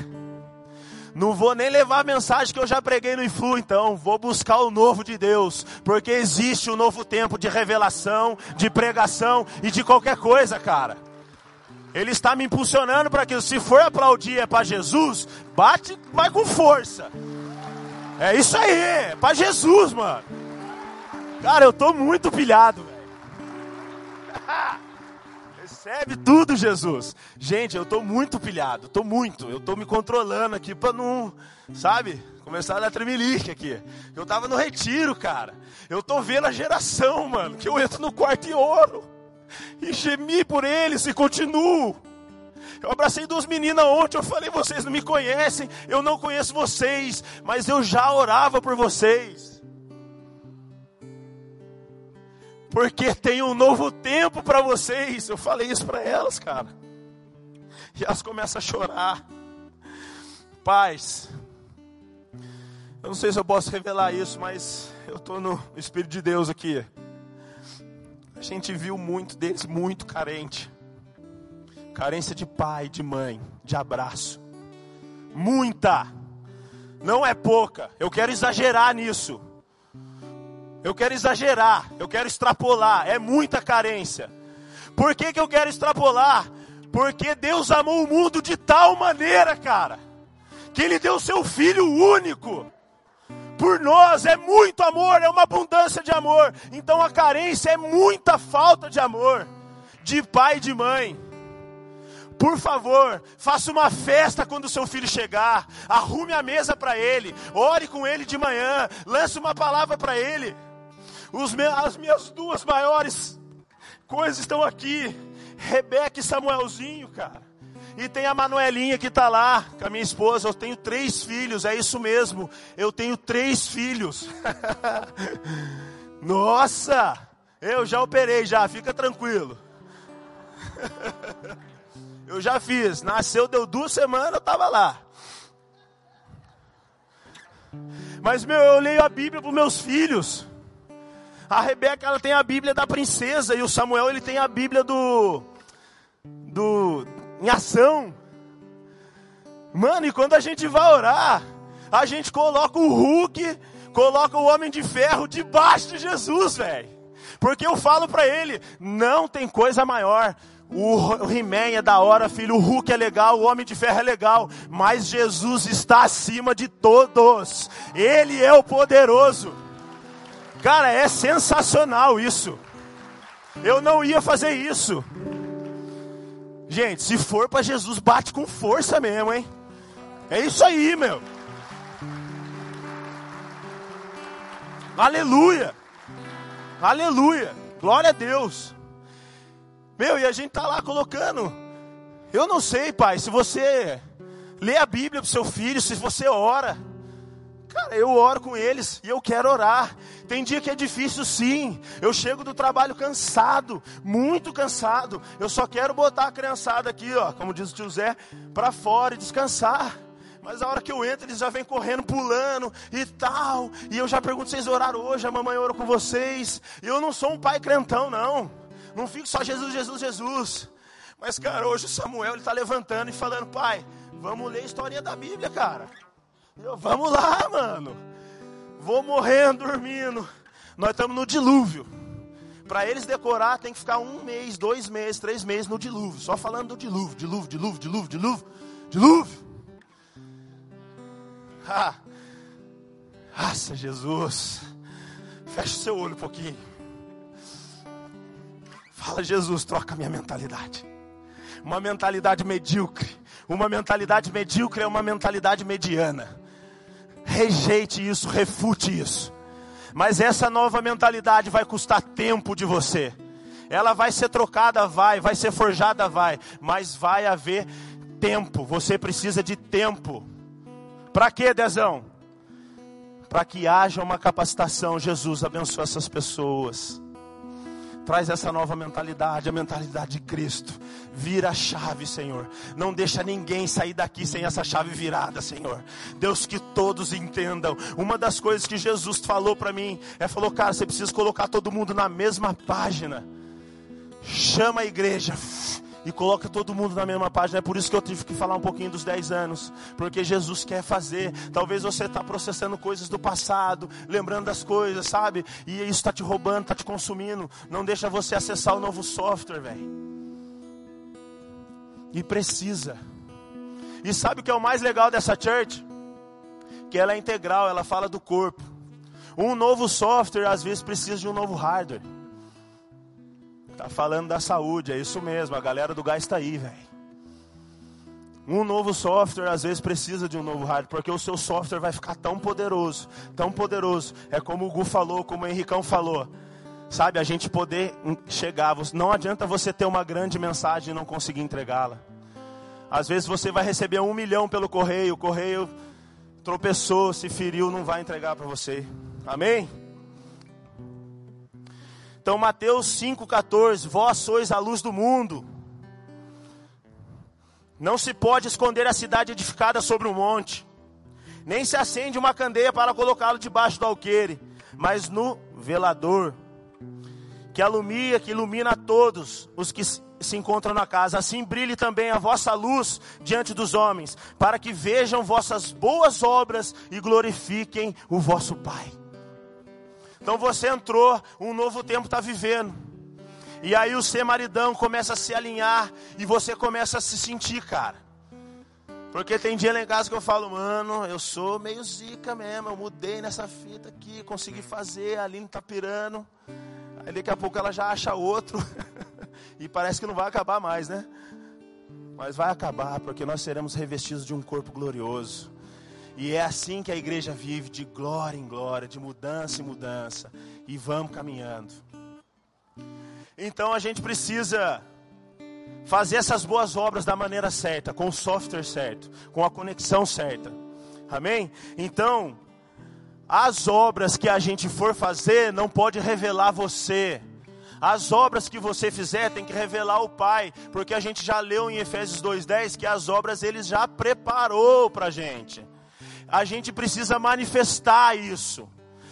Não vou nem levar a mensagem que eu já preguei no Influ, então. Vou buscar o novo de Deus. Porque existe um novo tempo de revelação, de pregação e de qualquer coisa, cara. Ele está me impulsionando para que, se for aplaudir é para Jesus, bate, vai com força. É isso aí, é para Jesus, mano. Cara, eu tô muito pilhado, velho. (laughs) Recebe tudo, Jesus. Gente, eu tô muito pilhado, tô muito. Eu tô me controlando aqui para não, sabe? Começar a dar tremelique aqui. Eu tava no retiro, cara. Eu tô vendo a geração, mano, que eu entro no quarto e ouro e gemi por eles e continuo. Eu abracei duas meninas ontem, eu falei, vocês não me conhecem, eu não conheço vocês, mas eu já orava por vocês. Porque tem um novo tempo para vocês. Eu falei isso para elas, cara. E elas começam a chorar. Pais, eu não sei se eu posso revelar isso, mas eu estou no Espírito de Deus aqui. A gente viu muito deles muito carente. Carência de pai, de mãe, de abraço. Muita. Não é pouca. Eu quero exagerar nisso. Eu quero exagerar. Eu quero extrapolar. É muita carência. Por que, que eu quero extrapolar? Porque Deus amou o mundo de tal maneira, cara, que Ele deu seu Filho único por nós é muito amor, é uma abundância de amor. Então a carência é muita falta de amor de pai e de mãe. Por favor, faça uma festa quando o seu filho chegar. Arrume a mesa para ele. Ore com ele de manhã. Lance uma palavra para ele. Me, as minhas duas maiores coisas estão aqui. Rebeca e Samuelzinho, cara. E tem a Manuelinha que está lá, com a minha esposa. Eu tenho três filhos, é isso mesmo. Eu tenho três filhos. (laughs) Nossa! Eu já operei, já, fica tranquilo. (laughs) Eu já fiz. Nasceu, deu duas semanas, eu estava lá. Mas, meu, eu leio a Bíblia para meus filhos. A Rebeca, ela tem a Bíblia da princesa. E o Samuel, ele tem a Bíblia do... Do... Em ação. Mano, e quando a gente vai orar, a gente coloca o Hulk, coloca o Homem de Ferro debaixo de Jesus, velho. Porque eu falo para ele, não tem coisa maior o He-Man é da hora, filho. O Hulk é legal, o Homem de Ferro é legal. Mas Jesus está acima de todos. Ele é o poderoso. Cara, é sensacional isso. Eu não ia fazer isso. Gente, se for para Jesus, bate com força mesmo, hein? É isso aí, meu. Aleluia. Aleluia. Glória a Deus. Meu, e a gente tá lá colocando. Eu não sei, pai, se você lê a Bíblia pro seu filho, se você ora. Cara, eu oro com eles e eu quero orar. Tem dia que é difícil sim. Eu chego do trabalho cansado, muito cansado. Eu só quero botar a criançada aqui, ó, como diz o tio Zé, para fora e descansar. Mas a hora que eu entro, eles já vêm correndo, pulando e tal. E eu já pergunto: vocês oraram hoje? A mamãe orou com vocês. Eu não sou um pai crentão, não. Não fique só Jesus, Jesus, Jesus. Mas, cara, hoje o Samuel está levantando e falando, pai, vamos ler a história da Bíblia, cara. Eu, vamos lá, mano. Vou morrendo, dormindo. Nós estamos no dilúvio. Para eles decorar, tem que ficar um mês, dois meses, três meses no dilúvio. Só falando do dilúvio, dilúvio, dilúvio, dilúvio, dilúvio, dilúvio. Ah, nossa, Jesus. Fecha o seu olho um pouquinho. Fala, Jesus, troca minha mentalidade. Uma mentalidade medíocre. Uma mentalidade medíocre é uma mentalidade mediana. Rejeite isso, refute isso. Mas essa nova mentalidade vai custar tempo de você. Ela vai ser trocada, vai, vai ser forjada, vai, mas vai haver tempo. Você precisa de tempo. Para quê, Dezão? Para que haja uma capacitação. Jesus abençoe essas pessoas. Traz essa nova mentalidade, a mentalidade de Cristo. Vira a chave, Senhor. Não deixa ninguém sair daqui sem essa chave virada, Senhor. Deus, que todos entendam. Uma das coisas que Jesus falou para mim é: falou, cara, você precisa colocar todo mundo na mesma página. Chama a igreja e coloca todo mundo na mesma página. É por isso que eu tive que falar um pouquinho dos 10 anos, porque Jesus quer fazer. Talvez você está processando coisas do passado, lembrando das coisas, sabe? E isso está te roubando, está te consumindo. Não deixa você acessar o novo software, velho. E precisa. E sabe o que é o mais legal dessa church? Que ela é integral, ela fala do corpo. Um novo software às vezes precisa de um novo hardware. Tá falando da saúde, é isso mesmo. A galera do gás está aí, velho. Um novo software às vezes precisa de um novo hardware, porque o seu software vai ficar tão poderoso, tão poderoso. É como o Gu falou, como o Henricão falou. Sabe, a gente poder chegar. Não adianta você ter uma grande mensagem e não conseguir entregá-la. Às vezes você vai receber um milhão pelo correio, o correio tropeçou, se feriu, não vai entregar para você. Amém? Então, Mateus 5,14: Vós sois a luz do mundo. Não se pode esconder a cidade edificada sobre um monte, nem se acende uma candeia para colocá-lo debaixo do alqueire, mas no velador, que alumia, que ilumina todos os que se encontram na casa. Assim brilhe também a vossa luz diante dos homens, para que vejam vossas boas obras e glorifiquem o vosso Pai. Então você entrou, um novo tempo está vivendo. E aí o ser maridão começa a se alinhar e você começa a se sentir, cara. Porque tem dia lá em casa que eu falo, mano, eu sou meio zica mesmo, eu mudei nessa fita aqui, consegui fazer, a Aline tá pirando. Aí daqui a pouco ela já acha outro. (laughs) e parece que não vai acabar mais, né? Mas vai acabar, porque nós seremos revestidos de um corpo glorioso. E é assim que a igreja vive, de glória em glória, de mudança em mudança. E vamos caminhando. Então a gente precisa fazer essas boas obras da maneira certa, com o software certo, com a conexão certa. Amém? Então, as obras que a gente for fazer não pode revelar você. As obras que você fizer tem que revelar o Pai, porque a gente já leu em Efésios 2:10 que as obras ele já preparou para a gente. A gente precisa manifestar isso.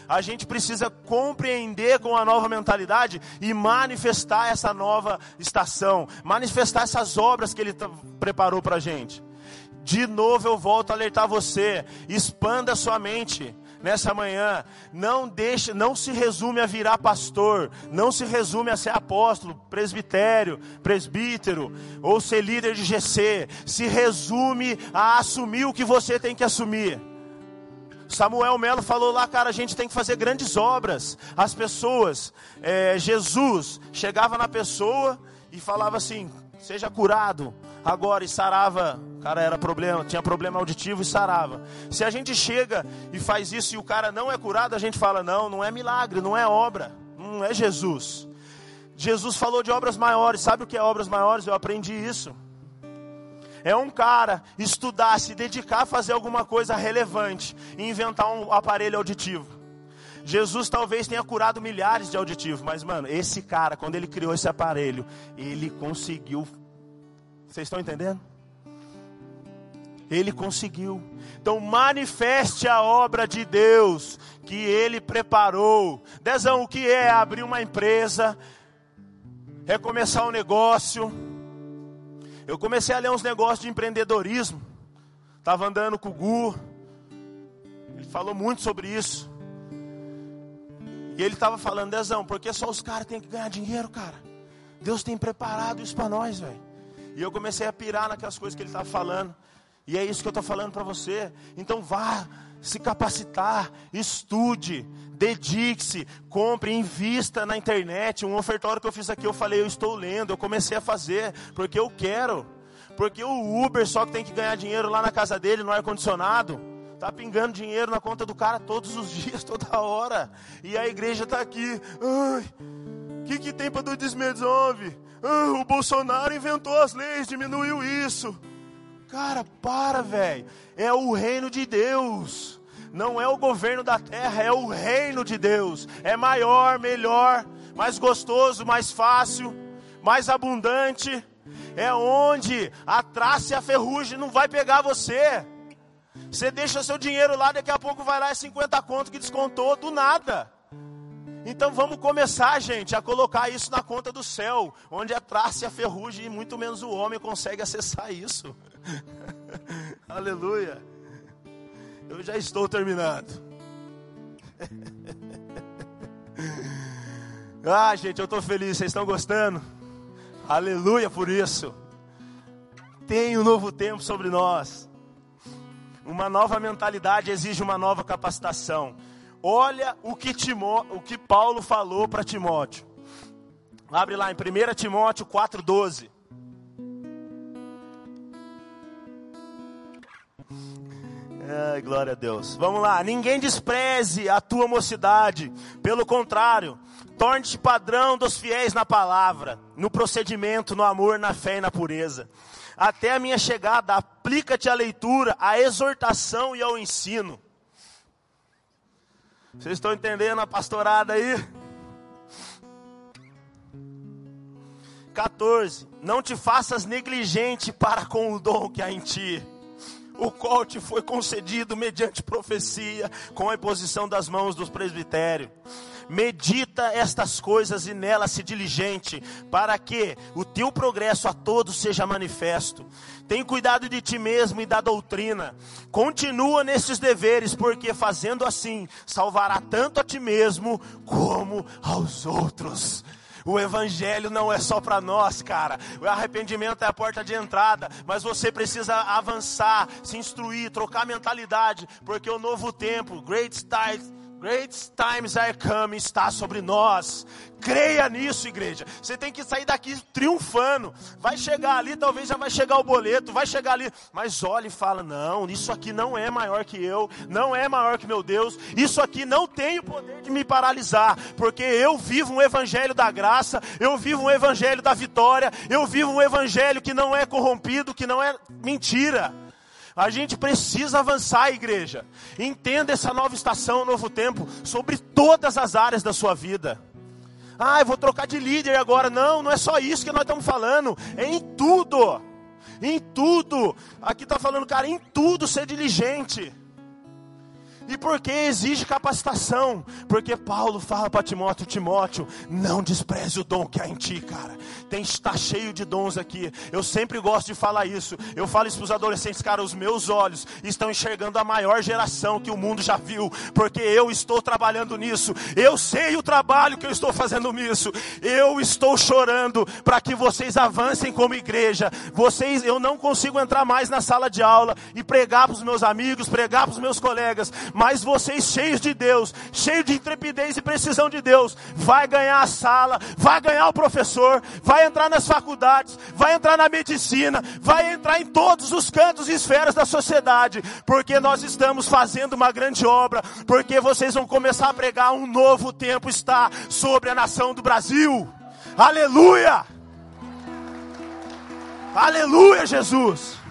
A gente precisa compreender com a nova mentalidade e manifestar essa nova estação, manifestar essas obras que Ele preparou para a gente. De novo eu volto a alertar você: expanda sua mente nessa manhã. Não deixe, não se resume a virar pastor, não se resume a ser apóstolo, presbitério, presbítero ou ser líder de GC. Se resume a assumir o que você tem que assumir. Samuel Melo falou lá, cara, a gente tem que fazer grandes obras. As pessoas, é, Jesus chegava na pessoa e falava assim: seja curado agora e sarava. Cara, era problema, tinha problema auditivo e sarava. Se a gente chega e faz isso e o cara não é curado, a gente fala: não, não é milagre, não é obra, não é Jesus. Jesus falou de obras maiores. Sabe o que é obras maiores? Eu aprendi isso é um cara estudar, se dedicar a fazer alguma coisa relevante e inventar um aparelho auditivo. Jesus talvez tenha curado milhares de auditivos, mas mano, esse cara, quando ele criou esse aparelho, ele conseguiu. Vocês estão entendendo? Ele conseguiu. Então manifeste a obra de Deus que ele preparou. Dezão, o que é abrir uma empresa? É começar um negócio eu comecei a ler uns negócios de empreendedorismo. Estava andando com o Gu. Ele falou muito sobre isso. E ele estava falando, Dezão, porque só os caras têm que ganhar dinheiro, cara. Deus tem preparado isso para nós, velho. E eu comecei a pirar naquelas coisas que ele estava falando. E é isso que eu estou falando para você. Então vá se capacitar, estude, dedique-se, compre, invista na internet. Um ofertório que eu fiz aqui, eu falei, eu estou lendo, eu comecei a fazer, porque eu quero. Porque o Uber só que tem que ganhar dinheiro lá na casa dele, no ar-condicionado. Tá pingando dinheiro na conta do cara todos os (laughs) dias, toda hora. E a igreja está aqui. Ai, o que, que tem para 2019? Ah, o Bolsonaro inventou as leis, diminuiu isso. Cara, para, velho. É o reino de Deus não é o governo da terra, é o reino de Deus. É maior, melhor, mais gostoso, mais fácil, mais abundante. É onde a traça e a ferrugem não vai pegar você. Você deixa seu dinheiro lá, daqui a pouco vai lá é 50 conto que descontou do nada. Então vamos começar, gente, a colocar isso na conta do céu, onde a traça e a ferrugem, e muito menos o homem consegue acessar isso. (laughs) Aleluia. Eu já estou terminando. (laughs) ah, gente, eu estou feliz. Vocês estão gostando? Aleluia por isso. Tem um novo tempo sobre nós. Uma nova mentalidade exige uma nova capacitação. Olha o que, Timó, o que Paulo falou para Timóteo. Abre lá em 1 Timóteo 4,12. Ai, glória a Deus. Vamos lá. Ninguém despreze a tua mocidade. Pelo contrário, torne-te padrão dos fiéis na palavra, no procedimento, no amor, na fé e na pureza. Até a minha chegada, aplica-te à leitura, à exortação e ao ensino. Vocês estão entendendo a pastorada aí? 14. Não te faças negligente para com o dom que há em ti o qual te foi concedido mediante profecia, com a imposição das mãos dos presbitérios. Medita estas coisas e nelas se diligente, para que o teu progresso a todos seja manifesto. Tem cuidado de ti mesmo e da doutrina. Continua nesses deveres, porque fazendo assim, salvará tanto a ti mesmo como aos outros. O evangelho não é só para nós, cara. O arrependimento é a porta de entrada, mas você precisa avançar, se instruir, trocar mentalidade, porque o novo tempo, great start Great times are coming está sobre nós. Creia nisso, igreja. Você tem que sair daqui triunfando. Vai chegar ali, talvez já vai chegar o boleto, vai chegar ali, mas olha e fala: "Não, isso aqui não é maior que eu, não é maior que meu Deus. Isso aqui não tem o poder de me paralisar, porque eu vivo um evangelho da graça, eu vivo um evangelho da vitória, eu vivo um evangelho que não é corrompido, que não é mentira. A gente precisa avançar, igreja. Entenda essa nova estação, novo tempo, sobre todas as áreas da sua vida. Ah, eu vou trocar de líder agora. Não, não é só isso que nós estamos falando. É em tudo. Em tudo. Aqui está falando, cara, em tudo ser diligente. E por que exige capacitação? Porque Paulo fala para Timóteo, Timóteo, não despreze o dom que há em ti, cara. Tem está cheio de dons aqui. Eu sempre gosto de falar isso. Eu falo isso para os adolescentes, cara, os meus olhos estão enxergando a maior geração que o mundo já viu, porque eu estou trabalhando nisso. Eu sei o trabalho que eu estou fazendo nisso. Eu estou chorando para que vocês avancem como igreja. Vocês, eu não consigo entrar mais na sala de aula e pregar para os meus amigos, pregar para os meus colegas mas vocês cheios de Deus, cheios de intrepidez e precisão de Deus, vai ganhar a sala, vai ganhar o professor, vai entrar nas faculdades, vai entrar na medicina, vai entrar em todos os cantos e esferas da sociedade, porque nós estamos fazendo uma grande obra, porque vocês vão começar a pregar um novo tempo está sobre a nação do Brasil. Aleluia! Aleluia, Jesus!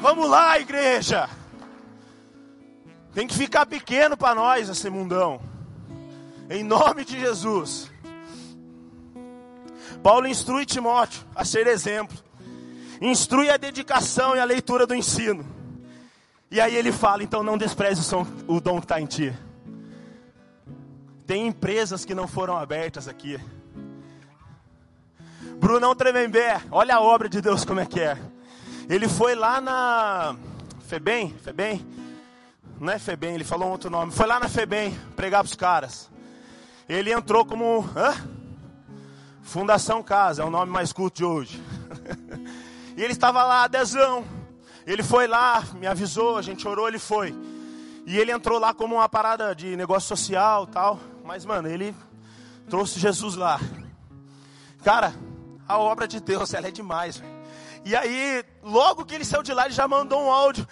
Vamos lá, igreja. Tem que ficar pequeno para nós esse mundão. Em nome de Jesus. Paulo instrui Timóteo a ser exemplo. Instrui a dedicação e a leitura do ensino. E aí ele fala: então não despreze o dom que está em ti. Tem empresas que não foram abertas aqui. Brunão Tremembé, olha a obra de Deus como é que é. Ele foi lá na Febem, Febem, não é Febem, ele falou um outro nome. Foi lá na Febem pregar para os caras. Ele entrou como hã? Fundação Casa, é o nome mais culto de hoje. (laughs) e ele estava lá, dezão. Ele foi lá, me avisou, a gente orou, ele foi. E ele entrou lá como uma parada de negócio social tal. Mas, mano, ele trouxe Jesus lá. Cara, a obra de Deus, (laughs) ela é demais, velho. E aí, logo que ele saiu de lá, ele já mandou um áudio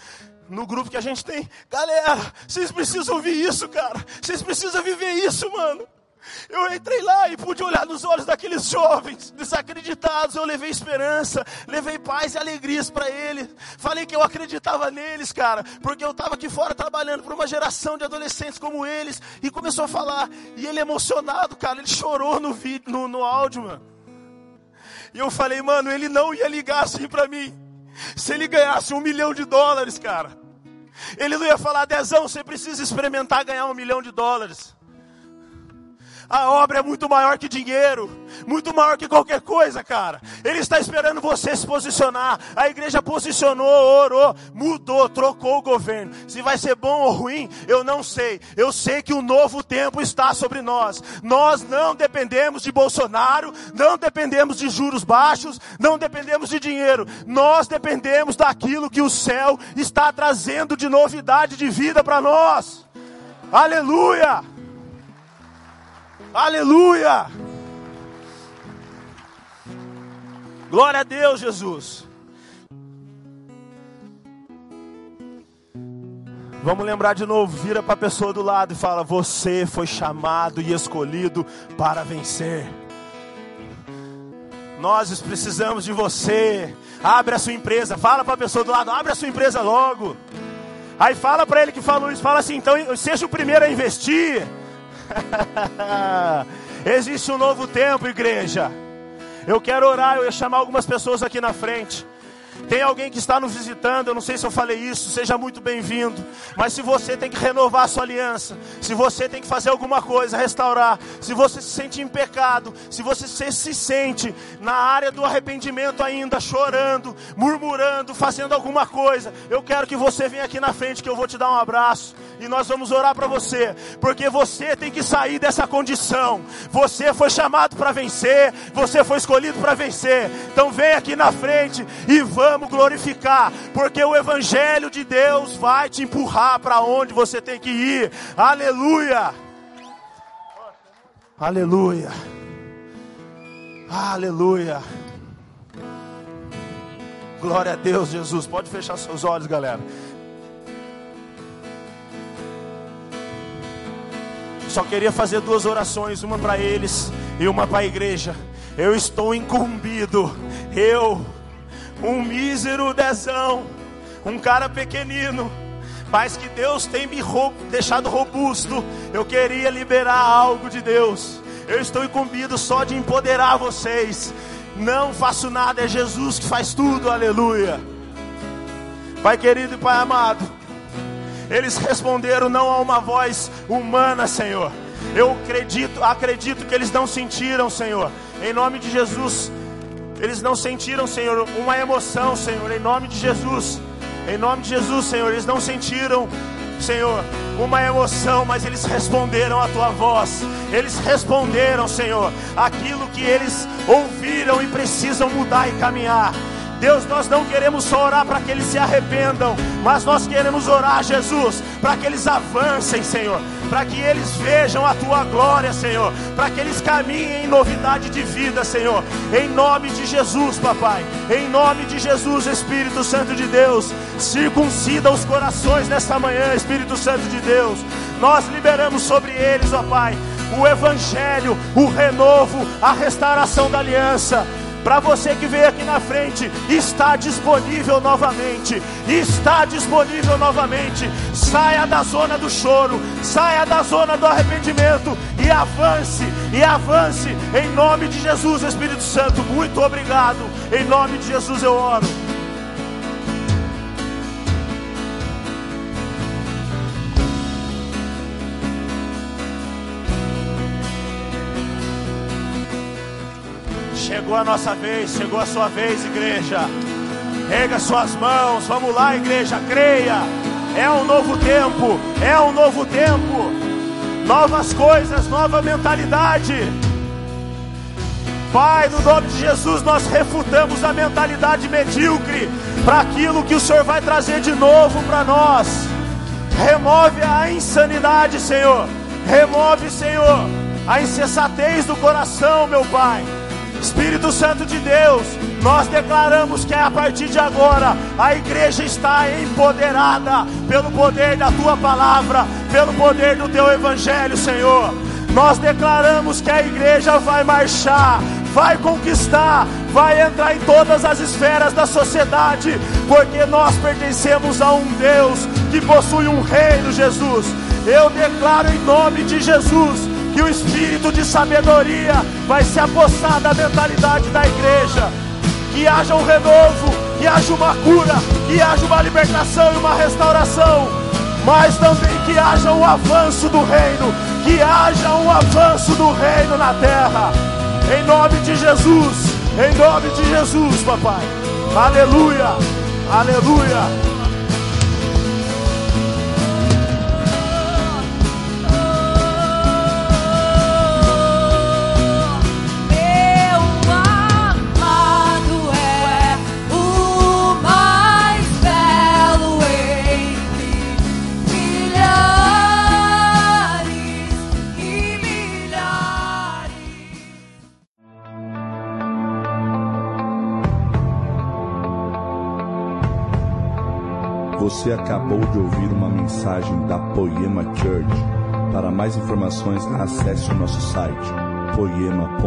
no grupo que a gente tem. Galera, vocês precisam ouvir isso, cara. Vocês precisam viver isso, mano. Eu entrei lá e pude olhar nos olhos daqueles jovens desacreditados. Eu levei esperança, levei paz e alegrias para eles. Falei que eu acreditava neles, cara, porque eu estava aqui fora trabalhando para uma geração de adolescentes como eles. E começou a falar. E ele emocionado, cara, ele chorou no vídeo, no, no áudio, mano. E eu falei, mano, ele não ia ligar assim para mim. Se ele ganhasse um milhão de dólares, cara. Ele não ia falar, Dezão, você precisa experimentar ganhar um milhão de dólares. A obra é muito maior que dinheiro, muito maior que qualquer coisa, cara. Ele está esperando você se posicionar. A igreja posicionou, orou, mudou, trocou o governo. Se vai ser bom ou ruim, eu não sei. Eu sei que um novo tempo está sobre nós. Nós não dependemos de Bolsonaro, não dependemos de juros baixos, não dependemos de dinheiro. Nós dependemos daquilo que o céu está trazendo de novidade de vida para nós. Aleluia! Aleluia! Glória a Deus, Jesus. Vamos lembrar de novo, vira para a pessoa do lado e fala: Você foi chamado e escolhido para vencer. Nós precisamos de você. Abre a sua empresa. Fala para a pessoa do lado: Abre a sua empresa logo. Aí fala para ele que falou isso. Fala assim: Então seja o primeiro a investir. (laughs) Existe um novo tempo, igreja. Eu quero orar, eu ia chamar algumas pessoas aqui na frente. Tem alguém que está nos visitando, eu não sei se eu falei isso, seja muito bem-vindo. Mas se você tem que renovar a sua aliança, se você tem que fazer alguma coisa, restaurar, se você se sente em pecado, se você se sente na área do arrependimento ainda, chorando, murmurando, fazendo alguma coisa, eu quero que você venha aqui na frente que eu vou te dar um abraço e nós vamos orar para você, porque você tem que sair dessa condição. Você foi chamado para vencer, você foi escolhido para vencer. Então vem aqui na frente e vamos glorificar, porque o evangelho de Deus vai te empurrar para onde você tem que ir. Aleluia! Aleluia! Aleluia! Glória a Deus, Jesus. Pode fechar seus olhos, galera. Só queria fazer duas orações, uma para eles e uma para a igreja. Eu estou incumbido, eu, um mísero dezão, um cara pequenino, mas que Deus tem me deixado robusto. Eu queria liberar algo de Deus. Eu estou incumbido só de empoderar vocês. Não faço nada, é Jesus que faz tudo, aleluia. Pai querido e Pai amado. Eles responderam não a uma voz humana, Senhor. Eu acredito, acredito que eles não sentiram, Senhor. Em nome de Jesus, eles não sentiram, Senhor, uma emoção, Senhor. Em nome de Jesus, em nome de Jesus, Senhor, eles não sentiram, Senhor, uma emoção, mas eles responderam a tua voz. Eles responderam, Senhor, aquilo que eles ouviram e precisam mudar e caminhar. Deus, nós não queremos só orar para que eles se arrependam, mas nós queremos orar, Jesus, para que eles avancem, Senhor, para que eles vejam a tua glória, Senhor, para que eles caminhem em novidade de vida, Senhor, em nome de Jesus, papai, em nome de Jesus, Espírito Santo de Deus, circuncida os corações nesta manhã, Espírito Santo de Deus, nós liberamos sobre eles, ó Pai, o Evangelho, o renovo, a restauração da aliança para você que veio aqui na frente, está disponível novamente. Está disponível novamente. Saia da zona do choro, saia da zona do arrependimento e avance, e avance em nome de Jesus, Espírito Santo. Muito obrigado. Em nome de Jesus eu oro. Chegou a nossa vez, chegou a sua vez, igreja. Rega suas mãos, vamos lá, igreja, creia. É um novo tempo, é um novo tempo. Novas coisas, nova mentalidade. Pai, no nome de Jesus, nós refutamos a mentalidade medíocre para aquilo que o Senhor vai trazer de novo para nós. Remove a insanidade, Senhor. Remove, Senhor, a insensatez do coração, meu Pai. Espírito Santo de Deus, nós declaramos que a partir de agora a igreja está empoderada pelo poder da tua palavra, pelo poder do teu evangelho, Senhor. Nós declaramos que a igreja vai marchar, vai conquistar, vai entrar em todas as esferas da sociedade, porque nós pertencemos a um Deus que possui um reino, Jesus. Eu declaro em nome de Jesus que o espírito de sabedoria vai se apossar da mentalidade da igreja, que haja um renovo, que haja uma cura, que haja uma libertação e uma restauração, mas também que haja um avanço do reino, que haja um avanço do reino na terra, em nome de Jesus, em nome de Jesus, papai, aleluia, aleluia. Você acabou de ouvir uma mensagem da Poema Church. Para mais informações, acesse o nosso site poema.com.br